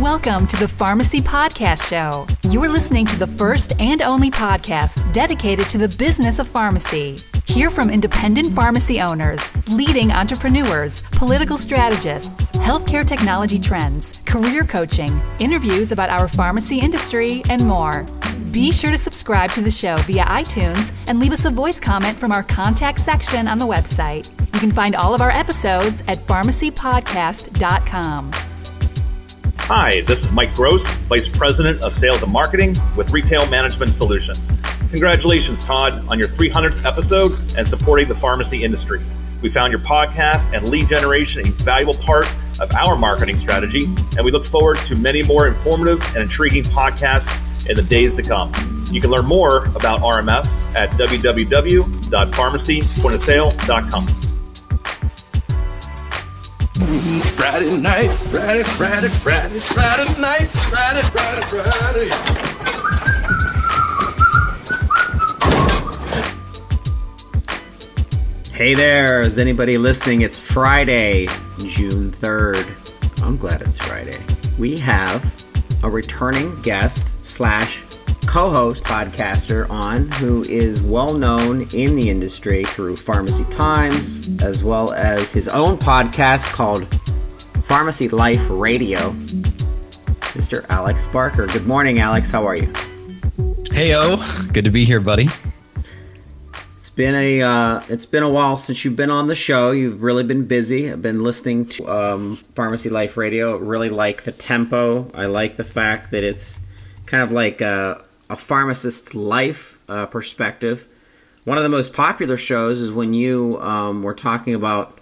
Welcome to the Pharmacy Podcast Show. You are listening to the first and only podcast dedicated to the business of pharmacy. Hear from independent pharmacy owners, leading entrepreneurs, political strategists, healthcare technology trends, career coaching, interviews about our pharmacy industry, and more. Be sure to subscribe to the show via iTunes and leave us a voice comment from our contact section on the website. You can find all of our episodes at pharmacypodcast.com. Hi, this is Mike Gross, Vice President of Sales and Marketing with Retail Management Solutions. Congratulations, Todd, on your 300th episode and supporting the pharmacy industry. We found your podcast and lead generation a valuable part of our marketing strategy, and we look forward to many more informative and intriguing podcasts in the days to come. You can learn more about RMS at www.pharmacypointorsale.com. Friday night, Friday, Friday, Friday, Friday night, Friday, Friday, Friday. Hey there, is anybody listening? It's Friday, June 3rd. I'm glad it's Friday. We have a returning guest slash co-host podcaster on who is well known in the industry through Pharmacy Times as well as his own podcast called Pharmacy Life Radio. Mr. Alex Barker. Good morning, Alex. How are you? Hey, oh, good to be here, buddy. It's been a uh, it's been a while since you've been on the show. You've really been busy. I've been listening to um, Pharmacy Life Radio. I really like the tempo. I like the fact that it's kind of like a, a pharmacist's life uh, perspective. One of the most popular shows is when you um, were talking about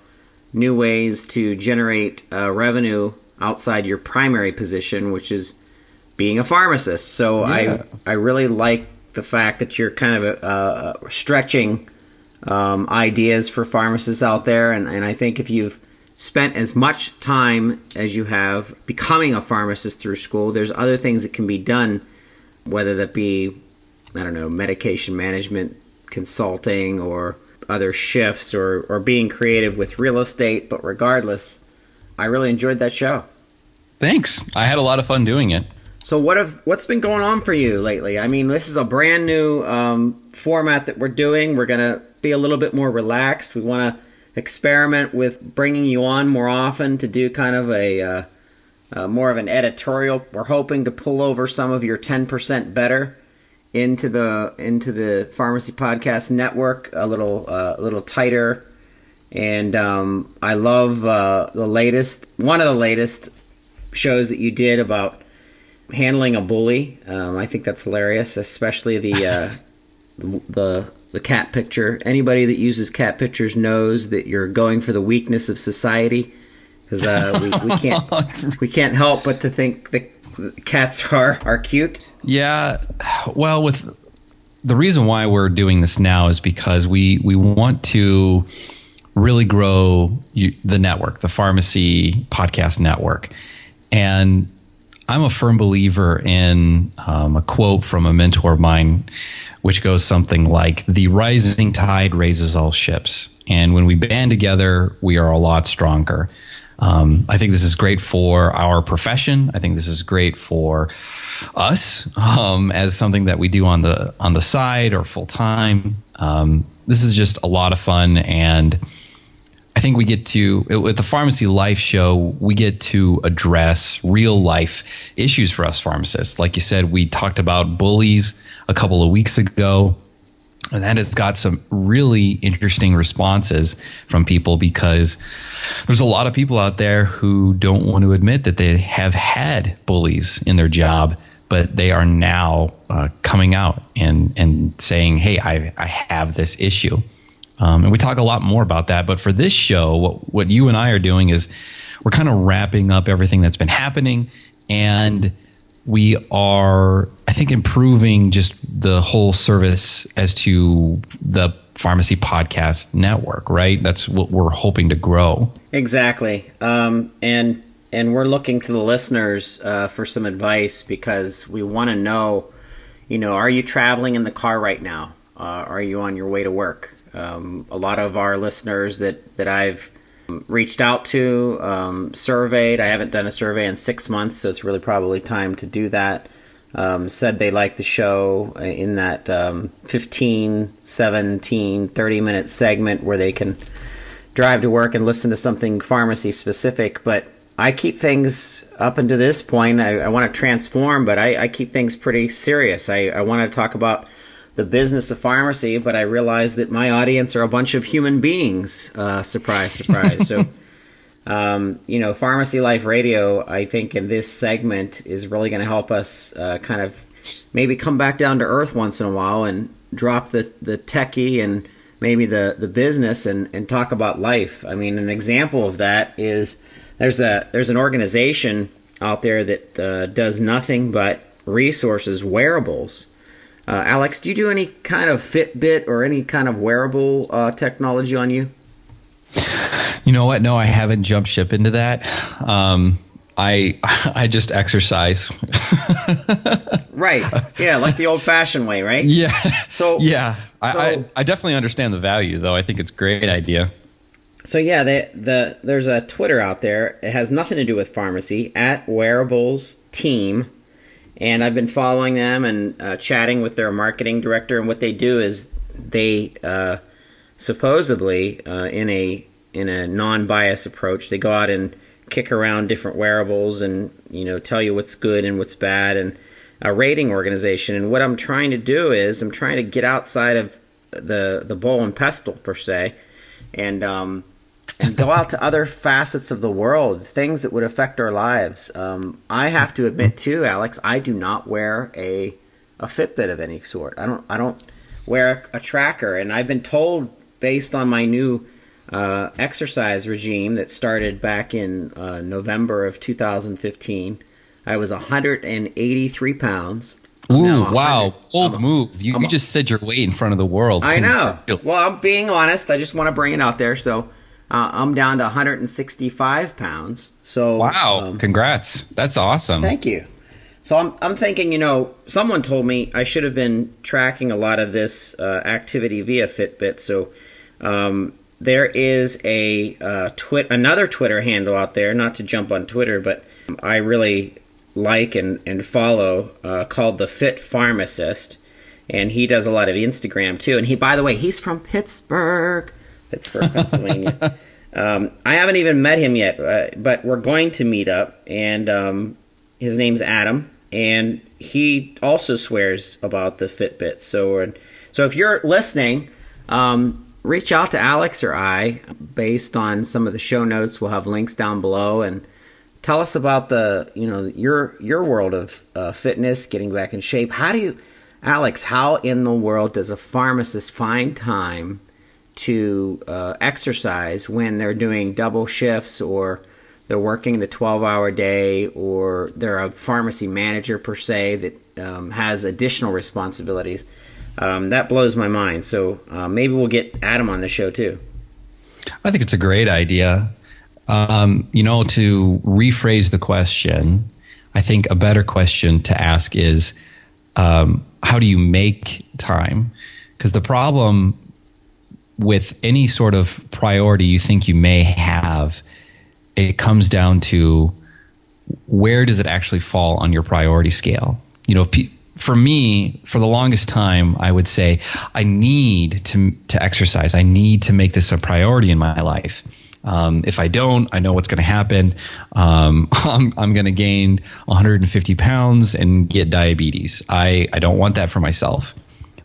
new ways to generate uh, revenue outside your primary position, which is being a pharmacist. So Yeah. I I really like the fact that you're kind of uh, stretching um, ideas for pharmacists out there, and, and I think if you've spent as much time as you have becoming a pharmacist through school, there's other things that can be done, whether that be I don't know medication management consulting or other shifts or, or being creative with real estate. But regardless, I really enjoyed that show. Thanks. I had a lot of fun doing it. So what have what's been going on for you lately? I mean, this is a brand new um, format that we're doing. We're gonna be a little bit more relaxed. We want to experiment with bringing you on more often to do kind of a uh, uh, more of an editorial. We're hoping to pull over some of your ten percent better into the into the pharmacy podcast network a little uh, a little tighter. And um, I love uh, the latest one of the latest shows that you did about handling a bully. Um, I think that's hilarious, especially the, uh, the the the cat picture. Anybody that uses cat pictures knows that you're going for the weakness of society, because uh, we, we can't we can't help but to think that cats are are cute. Yeah. Well, with the reason why we're doing this now is because we we want to really grow you, the network, the pharmacy podcast network, and I'm a firm believer in um, a quote from a mentor of mine, which goes something like The rising tide raises all ships. And when we band together, we are a lot stronger. Um, I think this is great for our profession. I think this is great for us um, as something that we do on the on the side or full time. Um, this is just a lot of fun, and I think we get to with the pharmacy life show, we get to address real life issues for us pharmacists. Like you said, we talked about bullies a couple of weeks ago. And that has got some really interesting responses from people because there's a lot of people out there who don't want to admit that they have had bullies in their job, but they are now uh, coming out and, and saying, hey, I, I have this issue. Um, and we talk a lot more about that. But for this show, what, what you and I are doing is we're kind of wrapping up everything that's been happening. And we are, I think, improving just the whole service as to the pharmacy podcast network, right? That's what we're hoping to grow. Exactly. Um, and and we're looking to the listeners uh, for some advice because we want to know, you know, are you traveling in the car right now? Uh, are you on your way to work? Um, a lot of our listeners that that I've reached out to, um, surveyed. I haven't done a survey in six months, so it's really probably time to do that. Um, said they liked the show in that um, 15, 17, 30 minute segment where they can drive to work and listen to something pharmacy specific. But I keep things up until this point. I, I want to transform, but I, I, keep things pretty serious. I, I want to talk about the business of pharmacy, but I realize that my audience are a bunch of human beings. Uh, surprise, surprise. so, um, you know, Pharmacy Life Radio, I think in this segment is really going to help us uh, kind of maybe come back down to earth once in a while and drop the, the techie and maybe the, the business and, and talk about life. I mean, an example of that is there's a there's an organization out there that uh, does nothing but resources wearables. Uh, Alex, do you do any kind of Fitbit or any kind of wearable uh, technology on you? You know what? No, I haven't jumped ship into that. Um, I I just exercise. right. Yeah, like the old fashioned way, right? Yeah. So yeah, so, I, I, I definitely understand the value, though. I think it's a great idea so yeah, the, the there's a Twitter out there. It has nothing to do with pharmacy at Wearables Team, and I've been following them and uh, chatting with their marketing director. And what they do is they uh, supposedly uh, in a in a non-bias approach, they go out and kick around different wearables and you know tell you what's good and what's bad and a rating organization. And what I'm trying to do is I'm trying to get outside of the the bowl and pestle per se, and um, and go out to other facets of the world, things that would affect our lives. Um, I have to admit too, Alex, I do not wear a a Fitbit of any sort. I don't I don't wear a, a tracker, and I've been told based on my new uh, exercise regime that started back in uh, November of 2015. I was 183 pounds. Ooh, wow. Old move. You, you just said your weight in front of the world. I know. Well, I'm being honest. I just want to bring it out there. So uh, I'm down to 165 pounds. So wow, um, congrats! That's awesome. Thank you. So I'm I'm thinking, you know, someone told me I should have been tracking a lot of this uh, activity via Fitbit. So um, there is a uh, twit another Twitter handle out there. Not to jump on Twitter, but I really like and and follow uh, called the Fit Pharmacist, and he does a lot of Instagram too. And he, by the way, he's from Pittsburgh. Pittsburgh, Pennsylvania. um, I haven't even met him yet, uh, but we're going to meet up, and um, his name's Adam, and he also swears about the Fitbit. So, so if you're listening, um, reach out to Alex or I based on some of the show notes. We'll have links down below, and tell us about the you know your your world of uh, fitness, getting back in shape. How do you, Alex? How in the world does a pharmacist find time? To uh, exercise when they're doing double shifts or they're working the 12 hour day or they're a pharmacy manager per se that um, has additional responsibilities. Um, that blows my mind. So uh, maybe we'll get Adam on the show too. I think it's a great idea. Um, you know, to rephrase the question, I think a better question to ask is um, how do you make time? Because the problem with any sort of priority you think you may have, it comes down to where does it actually fall on your priority scale? You know, for me, for the longest time, I would say I need to to exercise. I need to make this a priority in my life. Um, if I don't, I know what's going to happen. Um, I'm, I'm going to gain 150 pounds and get diabetes. I, I don't want that for myself.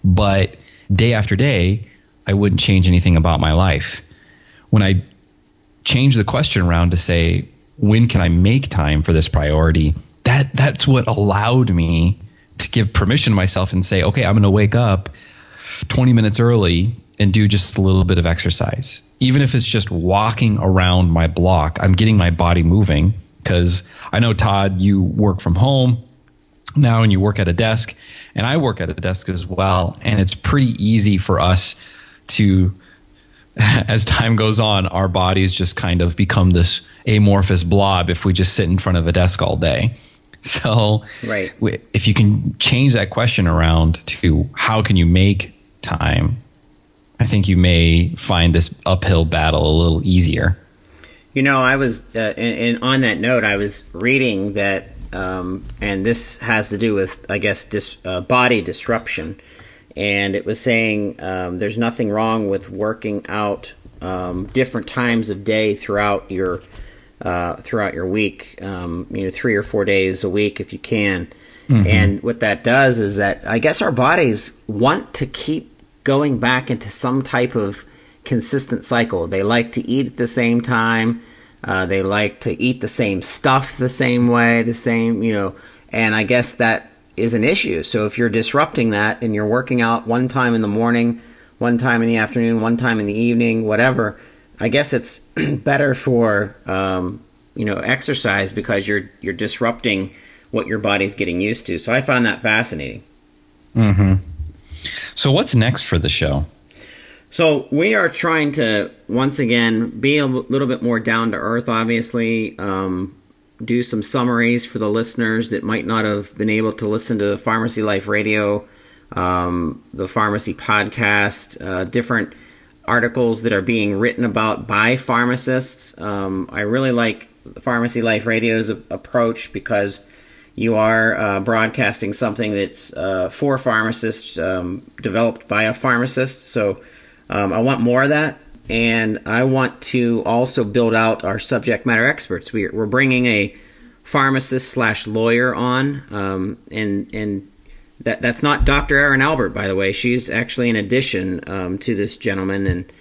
But day after day, I wouldn't change anything about my life. When I change the question around to say, when can I make time for this priority? That that's what allowed me to give permission to myself and say, okay, I'm going to wake up 20 minutes early and do just a little bit of exercise. Even if it's just walking around my block, I'm getting my body moving because I know Todd, you work from home now and you work at a desk and I work at a desk as well and it's pretty easy for us to as time goes on, our bodies just kind of become this amorphous blob if we just sit in front of a desk all day. So, right. if you can change that question around to how can you make time, I think you may find this uphill battle a little easier. You know, I was, uh, and, and on that note, I was reading that, um, and this has to do with, I guess, dis, uh, body disruption. And it was saying um, there's nothing wrong with working out um, different times of day throughout your uh, throughout your week. Um, you know, three or four days a week if you can. And what that does is that I guess our bodies want to keep going back into some type of consistent cycle. They like to eat at the same time. Uh, they like to eat the same stuff the same way, the same, you know, and I guess that is an issue. So if you're disrupting that and you're working out one time in the morning, one time in the afternoon, one time in the evening, whatever, I guess it's better for um, you know exercise because you're you're disrupting what your body's getting used to. So I found that fascinating. Hmm. So what's next for the show? So we are trying to once again be a little bit more down to earth. Obviously, um, do some summaries for the listeners that might not have been able to listen to the Pharmacy Life Radio, um, the Pharmacy Podcast, uh, different articles that are being written about by pharmacists. Um, I really like Pharmacy Life Radio's approach because you are uh, broadcasting something that's uh, for pharmacists, um, developed by a pharmacist. So um, I want more of that. And I want to also build out our subject matter experts. We're, we're bringing a pharmacist slash lawyer on, um, and and that that's not Dr. Erin Albert, by the way. She's actually an addition um, to this gentleman, and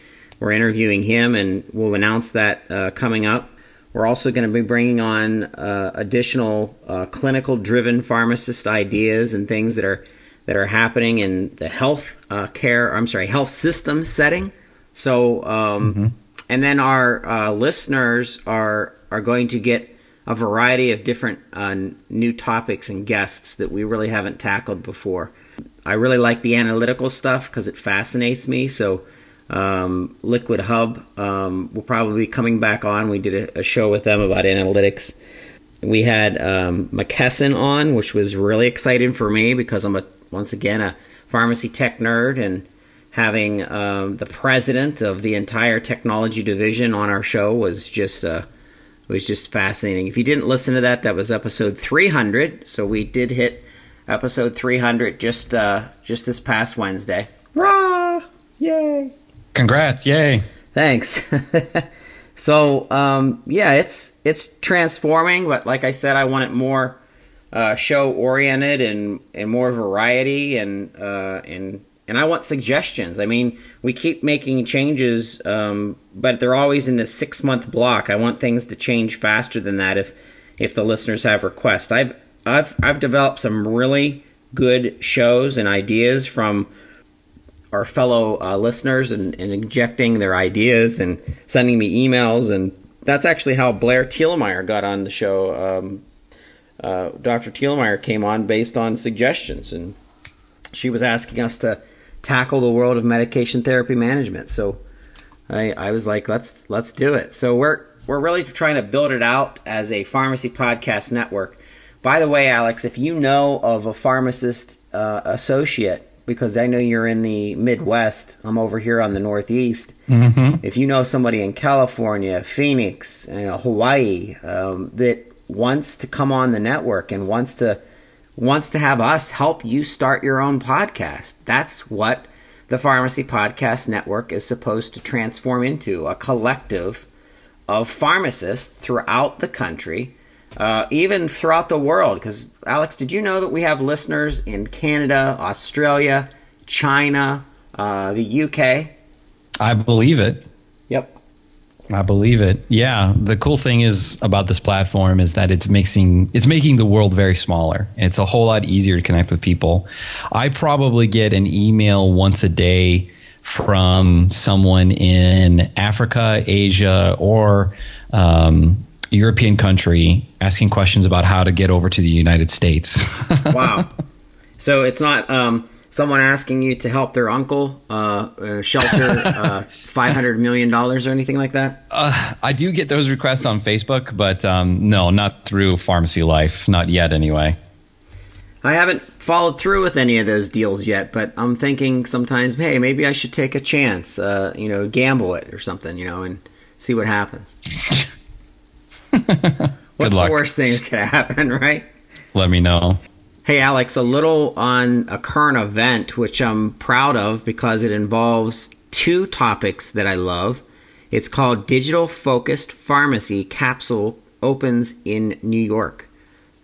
we're interviewing him, and we'll announce that uh, coming up. We're also going to be bringing on uh, additional uh, clinical-driven pharmacist ideas and things that are that are happening in the health uh, care. I'm sorry, health system setting. So, um, and then our uh, listeners are are going to get a variety of different uh, new topics and guests that we really haven't tackled before. I really like the analytical stuff because it fascinates me. So, um, Liquid Hub um, will probably be coming back on. We did a, a show with them about analytics. We had um, McKesson on, which was really exciting for me because I'm a once again a pharmacy tech nerd, and having um, the president of the entire technology division on our show was just uh, was just fascinating. If you didn't listen to that, that was episode 300. So we did hit episode 300 just uh, just this past Wednesday. Rah! Yay! Congrats! Yay! Thanks. so um, yeah, it's it's transforming, but like I said, I want it more uh, show oriented and and more variety and uh, and and I want suggestions. I mean, we keep making changes, um, but they're always in this six month block. I want things to change faster than that if if the listeners have requests. I've I've I've developed some really good shows and ideas from our fellow uh, listeners and, and injecting their ideas and sending me emails and that's actually how Blair Thielemier got on the show. Um, uh, Dr. Thielemier came on based on suggestions, and she was asking us to tackle the world of medication therapy management. So I, I was like, let's let's do it. So we're we're really trying to build it out as a pharmacy podcast network. By the way, Alex, if you know of a pharmacist uh, associate, because I know you're in the Midwest, I'm over here on the Northeast. If you know somebody in California, Phoenix, you know, Hawaii um, that wants to come on the network and wants to wants to have us help you start your own podcast. That's what the Pharmacy Podcast Network is supposed to transform into a collective of pharmacists throughout the country, uh, even throughout the world. Because, Alex, did you know that we have listeners in Canada, Australia, China, uh, the UK? I believe it. I believe it. Yeah. The cool thing is about this platform is that it's mixing it's making the world very smaller. It's a whole lot easier to connect with people. I probably get an email once a day from someone in Africa, Asia, or um, European country asking questions about how to get over to the United States. Wow. so it's not um, someone asking you to help their uncle uh, uh, shelter uh, $500 million or anything like that? I do get those requests on Facebook, but um, no, not through Pharmacy Life, not yet anyway. I haven't followed through with any of those deals yet, but I'm thinking sometimes, hey, maybe I should take a chance, uh, you know, gamble it or something, you know, and see what happens. What's luck. the worst thing that could happen, right? Let me know. Hey, Alex, a little on a current event, which I'm proud of because it involves two topics that I love. It's called Digital Focused Pharmacy Capsule Opens in New York.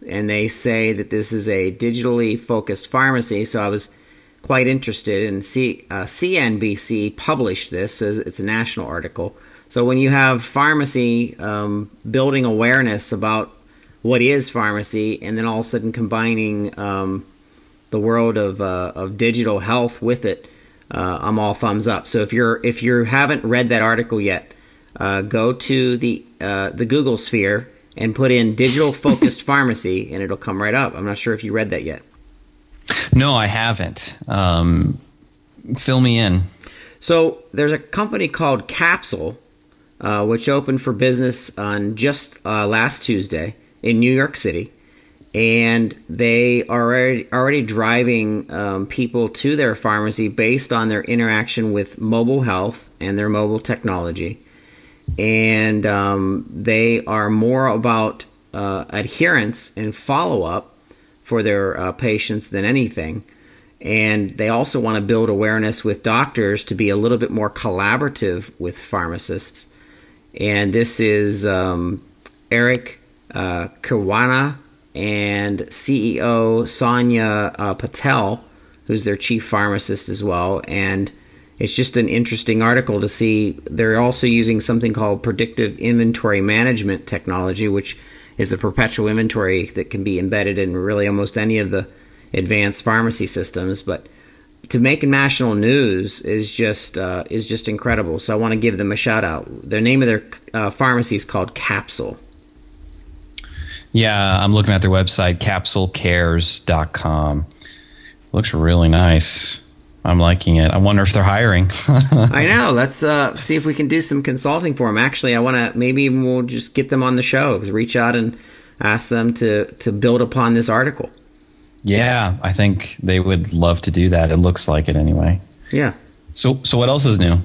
And they say that this is a digitally focused pharmacy, so I was quite interested. And C, uh, CNBC published this, as it's a national article. So when you have pharmacy um, building awareness about what is pharmacy, and then all of a sudden combining um, the world of uh, of digital health with it, uh, I'm all thumbs up. So if you're if you haven't read that article yet, uh, go to the uh, the Google sphere and put in digital focused pharmacy, and it'll come right up. I'm not sure if you read that yet. No, I haven't. Um, fill me in. So there's a company called Capsule, uh, which opened for business on just uh, last Tuesday in New York City, and they are already, already driving um, people to their pharmacy based on their interaction with mobile health and their mobile technology. And um, they are more about uh, adherence and follow up for their uh, patients than anything. And they also want to build awareness with doctors to be a little bit more collaborative with pharmacists. And this is um, Eric uh, Kinariwala and CEO Sonia uh, Patel, who's their chief pharmacist as well. And it's just an interesting article to see. They're also using something called predictive inventory management technology, which is a perpetual inventory that can be embedded in really almost any of the advanced pharmacy systems. But to make national news is just uh, is just incredible. So I want to give them a shout out. The name of their uh, pharmacy is called Capsule. Yeah, I'm looking at their website, capsulecares.com. Looks really nice. I'm liking it. I wonder if they're hiring. I know. Let's uh, see if we can do some consulting for them. Actually, I want to maybe we'll just get them on the show. Reach out and ask them to to build upon this article. yeah, I think they would love to do that. It looks like it anyway. Yeah. So, so what else is new?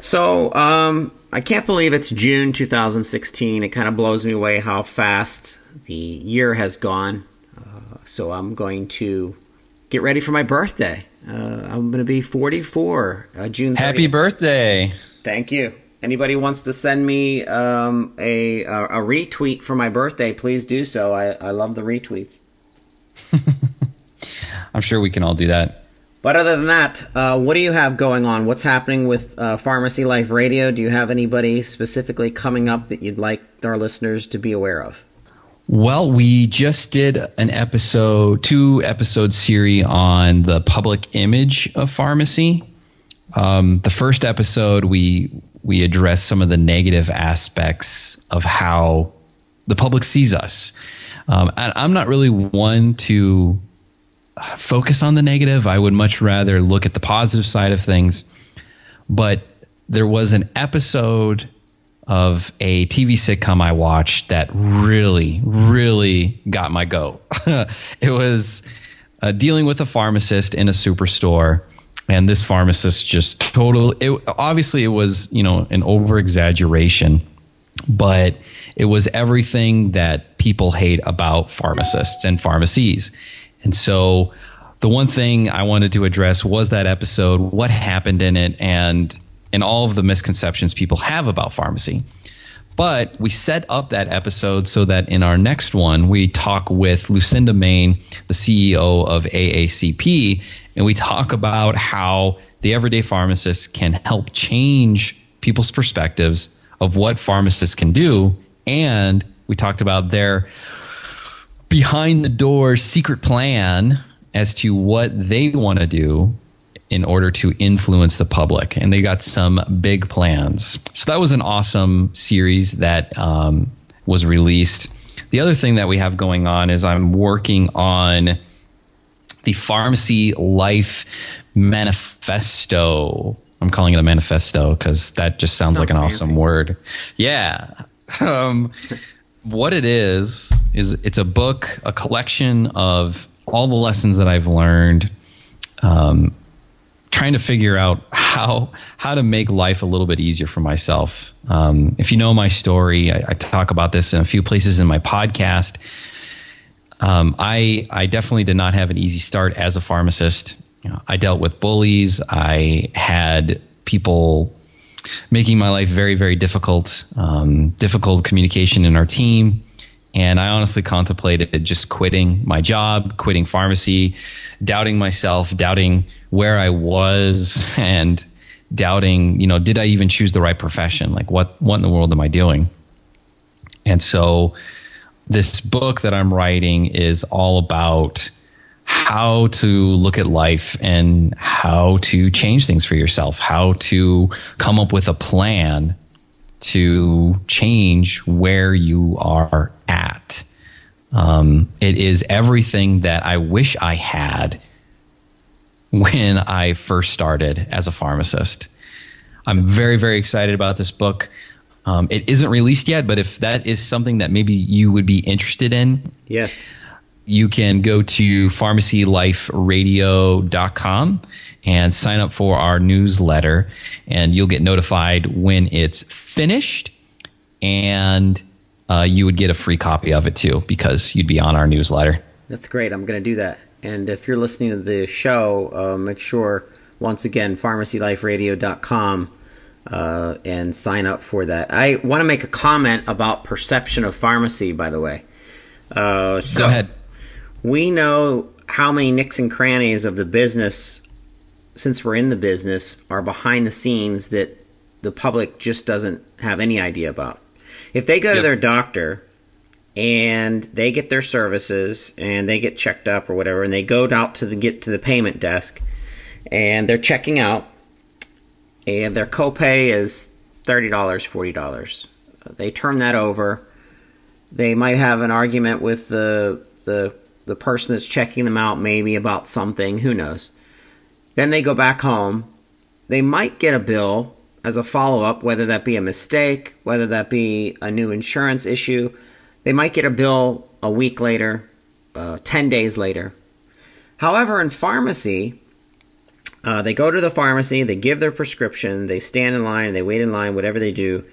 So um, I can't believe it's June 2016. It kind of blows me away how fast the year has gone. Uh, so I'm going to get ready for my birthday. Uh, I'm going to be 44 uh, June. 30th. Happy birthday! Thank you. Anybody wants to send me um, a, a a retweet for my birthday, please do so. I, I love the retweets. I'm sure we can all do that. But other than that, uh, what do you have going on? What's happening with uh, Pharmacy Life Radio? Do you have anybody specifically coming up that you'd like our listeners to be aware of? Well, we just did an episode, two episode series on the public image of pharmacy. Um, the first episode, we we addressed some of the negative aspects of how the public sees us. Um, I'm not really one to focus on the negative. I would much rather look at the positive side of things. But there was an episode of a TV sitcom I watched that really, really got my goat. it was uh, dealing with a pharmacist in a superstore, and this pharmacist just total. It obviously it was you know an over exaggeration, but it was everything that people hate about pharmacists and pharmacies. And so the one thing I wanted to address was that episode, what happened in it, and and all of the misconceptions people have about pharmacy. But we set up that episode so that in our next one, we talk with Lucinda Maine, the CEO of AACP, and we talk about how the everyday pharmacist can help change people's perspectives of what pharmacists can do. And we talked about their behind the door secret plan as to what they want to do in order to influence the public. And they got some big plans. So that was an awesome series that um, was released. The other thing that we have going on is I'm working on the Pharmacy Life Manifesto. I'm calling it a manifesto because that just sounds, like an Sounds awesome word. Yeah. Um, what it is is it's a book, a collection of all the lessons that I've learned um, trying to figure out how how to make life a little bit easier for myself. Um, if you know my story, I, I, talk about this in a few places in my podcast. Um, I I definitely did not have an easy start as a pharmacist. You know, I dealt with bullies. I had people making my life very very difficult. Um, difficult communication in our team. And I honestly contemplated just quitting my job, quitting pharmacy, doubting myself, doubting where I was, and doubting, you know, did I even choose the right profession? Like, what, what in the world am I doing? And so, this book that I'm writing is all about how to look at life and how to change things for yourself, how to come up with a plan to change where you are at. Um, it is everything that I wish I had when I first started as a pharmacist. I'm very, very excited about this book. Um, it isn't released yet, but if that is something that maybe you would be interested in, yes, you can go to pharmacyliferadio.com and sign up for our newsletter, and you'll get notified when it's finished. And uh, you would get a free copy of it too because you'd be on our newsletter. That's great. I'm going to do that. And if you're listening to the show, uh, make sure, once again, pharmacyliferadio.com uh, and sign up for that. I want to make a comment about perception of pharmacy, by the way. Uh, so Go ahead. We know how many nicks and crannies of the business, since we're in the business, are behind the scenes that the public just doesn't have any idea about. If they go yep. to their doctor and they get their services and they get checked up or whatever, and they go out to the get to the payment desk and they're checking out, and their copay is thirty dollars, forty dollars. They turn that over. They might have an argument with the the the person that's checking them out, maybe about something. Who knows? Then they go back home. They might get a bill as a follow up, whether that be a mistake, whether that be a new insurance issue. They might get a bill a week later, uh, 10 days later. However, in pharmacy, uh, they go to the pharmacy, they give their prescription, they stand in line, they wait in line, whatever they do.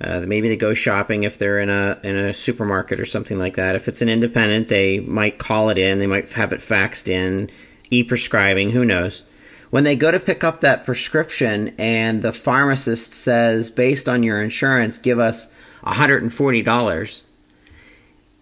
Uh, maybe they go shopping if they're in a in a supermarket or something like that. If it's an independent, they might call it in, they might have it faxed in, e-prescribing, who knows when they go to pick up that prescription and the pharmacist says, based on your insurance, give us $140,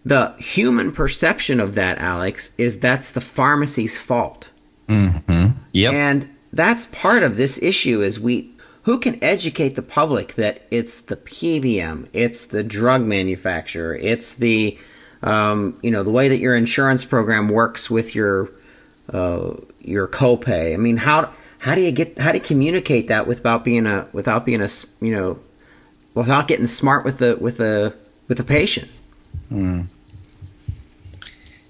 the human perception of that, Alex, is that's the pharmacy's fault. Mm-hmm. Yep. And that's part of this issue is we who can educate the public that it's the PBM, it's the drug manufacturer, it's the um, you know the way that your insurance program works with your uh, your copay. I mean, how how do you get how do you communicate that without being a without being a you know without getting smart with the with the with the patient? Mm.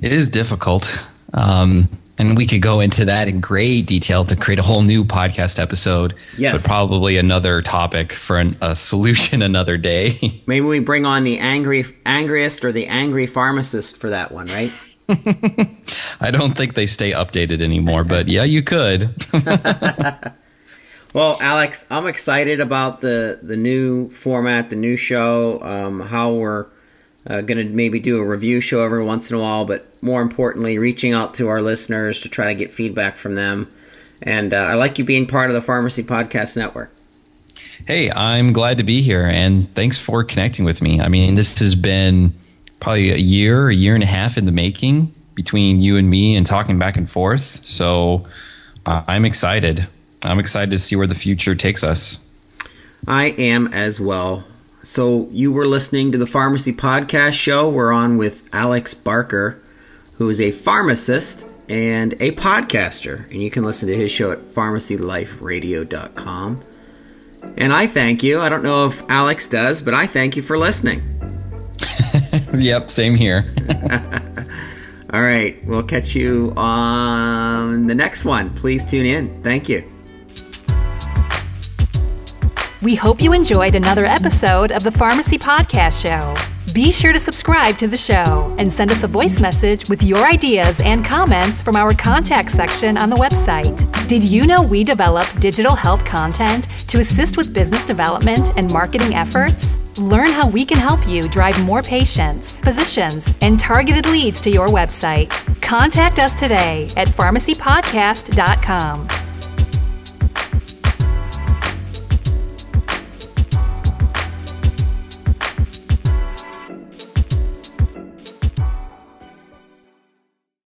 It is difficult. Um, and we could go into that in great detail to create a whole new podcast episode. Yes. But probably another topic for an, a solution another day. Maybe we bring on the angry, angriest or the angry pharmacist for that one, right? I don't think they stay updated anymore, but yeah, you could. well, Alex, I'm excited about the the new format, the new show, um, how we're uh, going to maybe do a review show every once in a while, but more importantly, reaching out to our listeners to try to get feedback from them. And uh, I like you being part of the Pharmacy Podcast Network. Hey, I'm glad to be here, and thanks for connecting with me. I mean, this has been probably a year, a year and a half in the making between you and me and talking back and forth. So uh, I'm excited. I'm excited to see where the future takes us. I am as well. So you were listening to the Pharmacy Podcast Show. We're on with Alex Barker, who is a pharmacist and a podcaster. And you can listen to his show at pharmacyliferadio.com. And I thank you. I don't know if Alex does, but I thank you for listening. yep, same here. All right, we'll catch you on the next one. Please tune in. Thank you. We hope you enjoyed another episode of the Pharmacy Podcast Show. Be sure to subscribe to the show and send us a voice message with your ideas and comments from our contact section on the website. Did you know we develop digital health content to assist with business development and marketing efforts? Learn how we can help you drive more patients, physicians, and targeted leads to your website. Contact us today at pharmacypodcast.com.